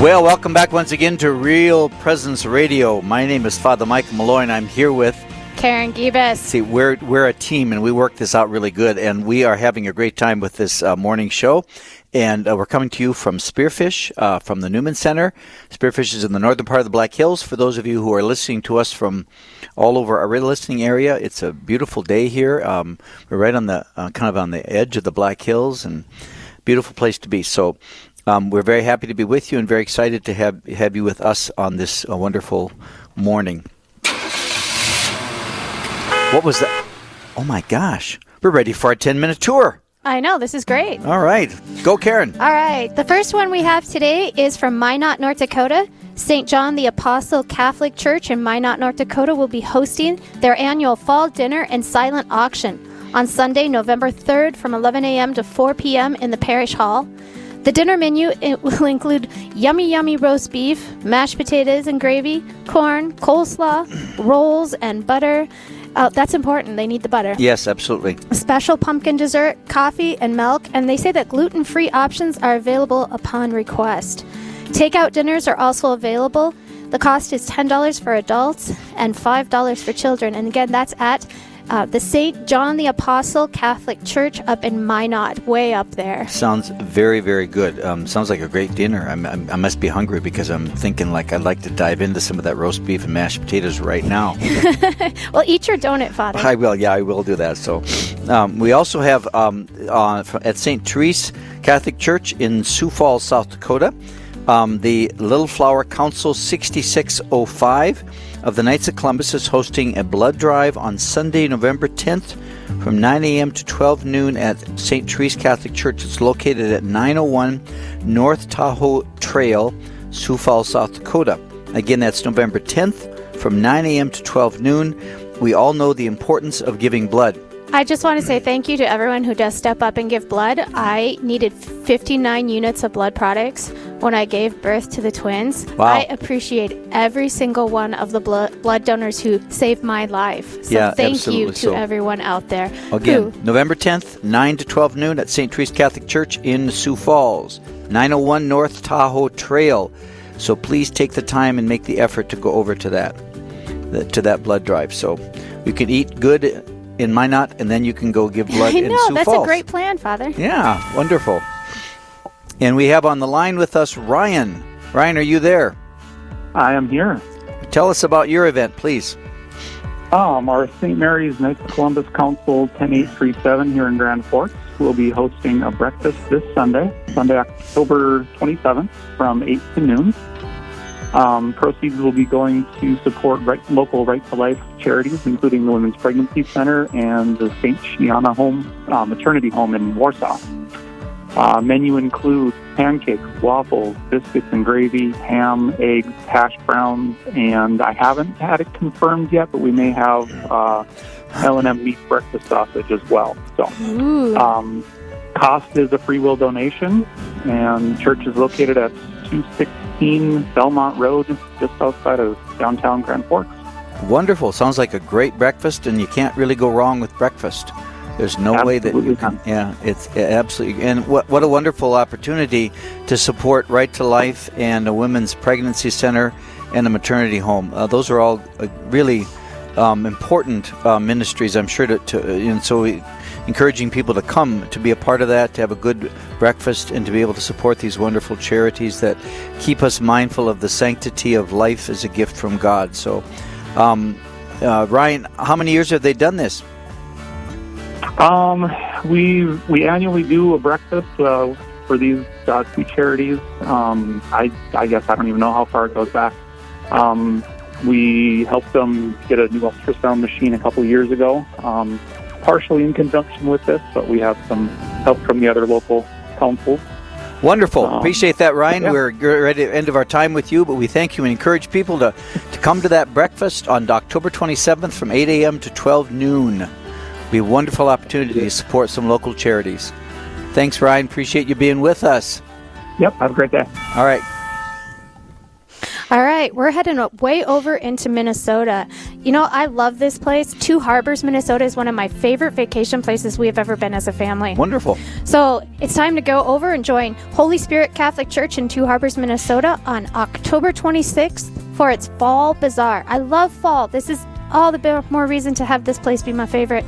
Well, welcome back once again to Real Presence Radio. My name is Father Michael Malloy, and I'm here with Karen Gibas. See, we're we're a team, and we work this out really good, and we are having a great time with this uh, morning show. And uh, we're coming to you from Spearfish, uh, from the Newman Center. Spearfish is in the northern part of the Black Hills. For those of you who are listening to us from all over our listening area, it's a beautiful day here. Um, we're right on the uh, kind of on the edge of the Black Hills, and beautiful place to be. So um, we're very happy to be with you and very excited to have, have you with us on this uh, wonderful morning. What was that? Oh my gosh. We're ready for our 10 minute tour. I know, this is great. All right. Go, Karen. All right. The first one we have today is from Minot, North Dakota. St. John the Apostle Catholic Church in Minot, North Dakota will be hosting their annual fall dinner and silent auction on Sunday, November 3rd from 11 a.m. to 4 p.m. in the parish hall. The dinner menu it will include yummy, yummy roast beef, mashed potatoes and gravy, corn, coleslaw, rolls, and butter. Uh, that's important. They need the butter. Yes, absolutely. A special pumpkin dessert, coffee, and milk. And they say that gluten free options are available upon request. Takeout dinners are also available. The cost is $10 for adults and $5 for children. And again, that's at uh, the St. John the Apostle Catholic Church up in Minot, way up there. Sounds very, very good. Um, sounds like a great dinner. I'm, I'm, i must be hungry because I'm thinking like I'd like to dive into some of that roast beef and mashed potatoes right now. well, eat your donut, Father. I will. Yeah, I will do that. So, um, we also have um, uh, at St. Therese Catholic Church in Sioux Falls, South Dakota, um, the Little Flower Council 6605 of the Knights of Columbus is hosting a blood drive on Sunday, November 10th from 9 a.m. to 12 noon at St. Therese Catholic Church. It's located at 901 North Tahoe Trail, Sioux Falls, South Dakota. Again, that's November 10th from 9 a.m. to 12 noon. We all know the importance of giving blood. I just want to say thank you to everyone who does step up and give blood. I needed 59 units of blood products when I gave birth to the twins. Wow. I appreciate every single one of the blood, blood donors who saved my life. So yeah, thank absolutely. you to so, everyone out there. Again, who, November 10th, 9 to 12 noon at St. Therese Catholic Church in Sioux Falls, 901 North Tahoe Trail. So please take the time and make the effort to go over to that, to that blood drive. So you can eat good in Minot, and then you can go give blood I in know, Sioux that's Falls. a great plan, Father. Yeah, wonderful. And we have on the line with us Ryan. Ryan, are you there? I am here. Tell us about your event, please. Um, our St. Mary's Knights of Columbus Council 10837 here in Grand Forks will be hosting a breakfast this Sunday, Sunday, October 27th from 8 to noon. Um, proceeds will be going to support right, local Right to Life charities, including the Women's Pregnancy Center and the St. Gianna Home uh, Maternity Home in Warsaw. Uh, menu includes pancakes, waffles, biscuits and gravy, ham, eggs, hash browns, and I haven't had it confirmed yet, but we may have uh, L&M meat breakfast sausage as well. So, um, cost is a free will donation, and church is located at 216 Belmont Road, just outside of downtown Grand Forks. Wonderful. Sounds like a great breakfast, and you can't really go wrong with breakfast. There's no absolutely way that you can. Yeah, it's absolutely. And what what a wonderful opportunity to support Right to Life and a women's pregnancy center and a maternity home. Uh, those are all uh, really um, important uh, ministries, I'm sure. To, to and so we, encouraging people to come to be a part of that, to have a good breakfast, and to be able to support these wonderful charities that keep us mindful of the sanctity of life as a gift from God. So, um, uh, Ryan, how many years have they done this? Um, we we annually do a breakfast uh, for these uh, two charities. Um, I I guess I don't even know how far it goes back. Um, we helped them get a new ultrasound machine a couple years ago, um, partially in conjunction with this, but we have some help from the other local councils. Wonderful. Um, Appreciate that, Ryan. yeah. We're ready at the end of our time with you, but we thank you and encourage people to, to come to that breakfast on October 27th from 8 a.m. to 12 noon. Be a wonderful opportunity to support some local charities. Thanks, Ryan. Appreciate you being with us. Yep. Have a great day. All right. All right, we're heading up way over into Minnesota. You know, I love this place. Two Harbors, Minnesota is one of my favorite vacation places we have ever been as a family. Wonderful. So it's time to go over and join Holy Spirit Catholic Church in Two Harbors, Minnesota on October 26th for its Fall Bazaar. I love fall. This is all the more reason to have this place be my favorite.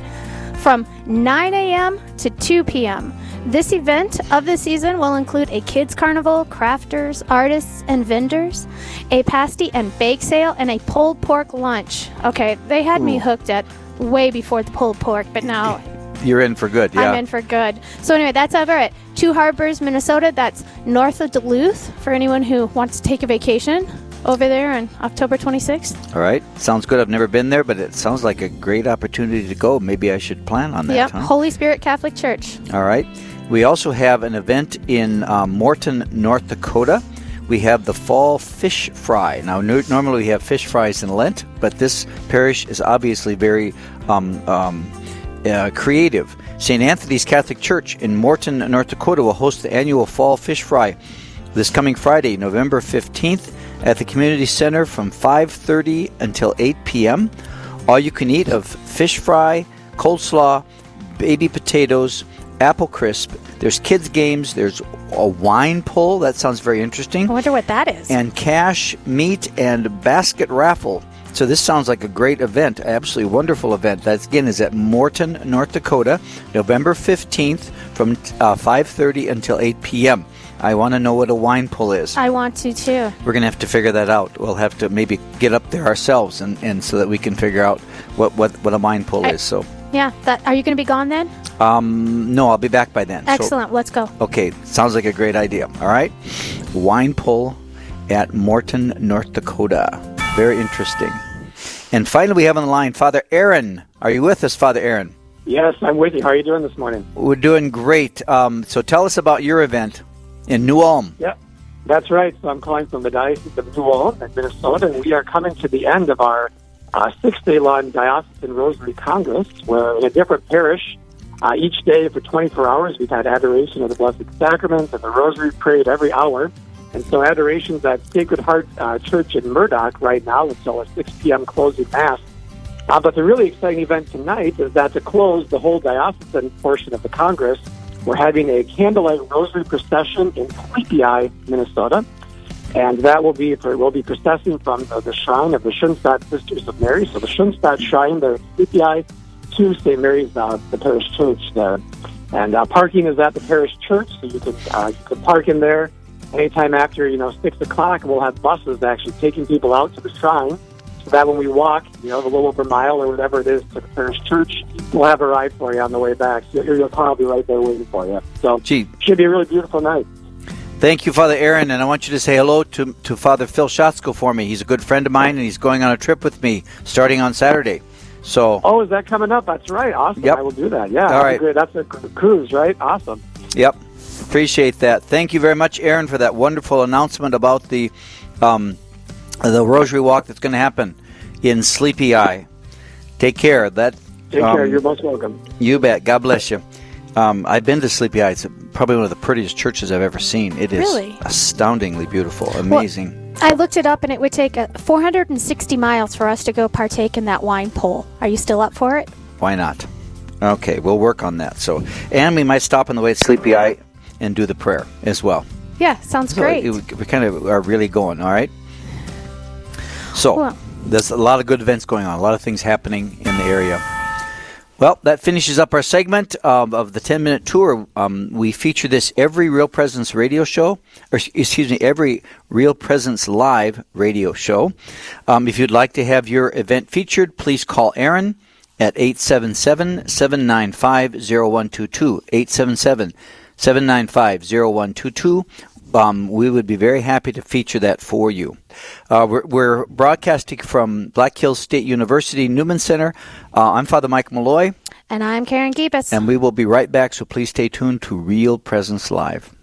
From 9 a.m. to 2 p.m. This event of the season will include a kids carnival, crafters, artists, and vendors, a pasty and bake sale, and a pulled pork lunch. Okay, they had me hooked at way before the pulled pork, but now You're in for good. Yeah. I'm in for good. So anyway, that's over at Two Harbors, Minnesota. That's north of Duluth for anyone who wants to take a vacation over there on October 26th. All right. Sounds good. I've never been there, but it sounds like a great opportunity to go. Maybe I should plan on that. Yep, huh? Holy Spirit Catholic Church. All right. We also have an event in um, Morton, North Dakota. We have the Fall Fish Fry. Now, no, normally we have fish fries in Lent, but this parish is obviously very um, um, uh, creative. St. Anthony's Catholic Church in Morton, North Dakota will host the annual Fall Fish Fry this coming Friday, November 15th at the community center from 5:30 until 8 p.m. All you can eat of fish fry, coleslaw, baby potatoes, apple crisp. There's kids games, there's a wine pull, that sounds very interesting. I wonder what that is. And cash, meat and basket raffle. So this sounds like a great event, absolutely wonderful event. That again is at Morton, North Dakota, November 15th from uh, 5:30 until 8 p.m. I want to know what a wine pull is. I want to too. We're going to have to figure that out. We'll have to maybe get up there ourselves and, and so that we can figure out what, what, what a wine pull I- is. So, Yeah, that. Are you going to be gone then? um, no, I'll be back by then. So- Excellent. Let's go. okay, sounds like a great idea. All right. Wine pull at Morton, North Dakota. Very interesting. And finally, we have on the line Father Aaron. Are you with us, Father Aaron? Yes, I'm with you. How are you doing this morning? We're doing great. Um, so tell us about your event in New Ulm. Yeah, that's right. So I'm calling from the Diocese of New Ulm in Minnesota, and we are coming to the end of our uh, six-day-long Diocesan Rosary Congress, where in a different parish, uh, each day for 24 hours, we've had adoration of the Blessed Sacrament and the Rosary prayed every hour. And so adoration's at Sacred Heart uh, Church in Murdock right now until a 6 p.m. closing Mass. Uh, but the really exciting event tonight is that to close the whole diocesan portion of the Congress, we're having a candlelight rosary procession in Sleepy Minnesota. And that will be for, will be processing from the, the shrine of the Schoenstatt Sisters of Mary. So the Schoenstatt Shrine there at Sleepy to St. Mary's, uh, the parish church there. And uh, parking is at the parish church, so you can, uh, you can park in there anytime after, you know, 6 o'clock. We'll have buses actually taking people out to the shrine so that when we walk, you know, the little over a mile or whatever it is to the parish church, we'll have a ride for you on the way back. So your, your car will be right there waiting for you. So Gee, should be a really beautiful night. Thank you, Father Aaron, and I want you to say hello to, to Father Phil Schatzko for me. He's a good friend of mine, and he's going on a trip with me starting on Saturday. So, Oh, is that coming up? That's right. Awesome. Yep. I will do that. Yeah. All that's right. Great. That's a cruise, right? Awesome. yep, appreciate that. Thank you very much, Aaron, for that wonderful announcement about the um, the Rosary Walk that's going to happen in Sleepy Eye. Take care. That Take um, care. You're most welcome. You bet. God bless you. Um, I've been to Sleepy Eye. It's probably one of the prettiest churches I've ever seen. It is Really? astoundingly beautiful, amazing. I looked it up and it would take uh, 460 miles for us to go partake in that wine pull. Are you still up for it? Why not? Okay, we'll work on that. So, and we might stop on the way to Sleepy Eye and do the prayer as well. Yeah, sounds So great. it- we kind of are really going. All right. So Well- there's a lot of good events going on. A lot of things happening in the area. Well, that finishes up our segment um, of the 10 minute tour. Um, we feature this every Real Presence radio show, or excuse me, every Real Presence live radio show. Um, if you'd like to have your event featured, please call Aaron at 877 795 0122. 877 795 0122. Um, we would be very happy to feature that for you. Uh, we're, we're broadcasting from Black Hills State University Newman Center. Uh, I'm Father Mike Malloy, and I'm Karen Gibas. and we will be right back, so please stay tuned to Real Presence Live.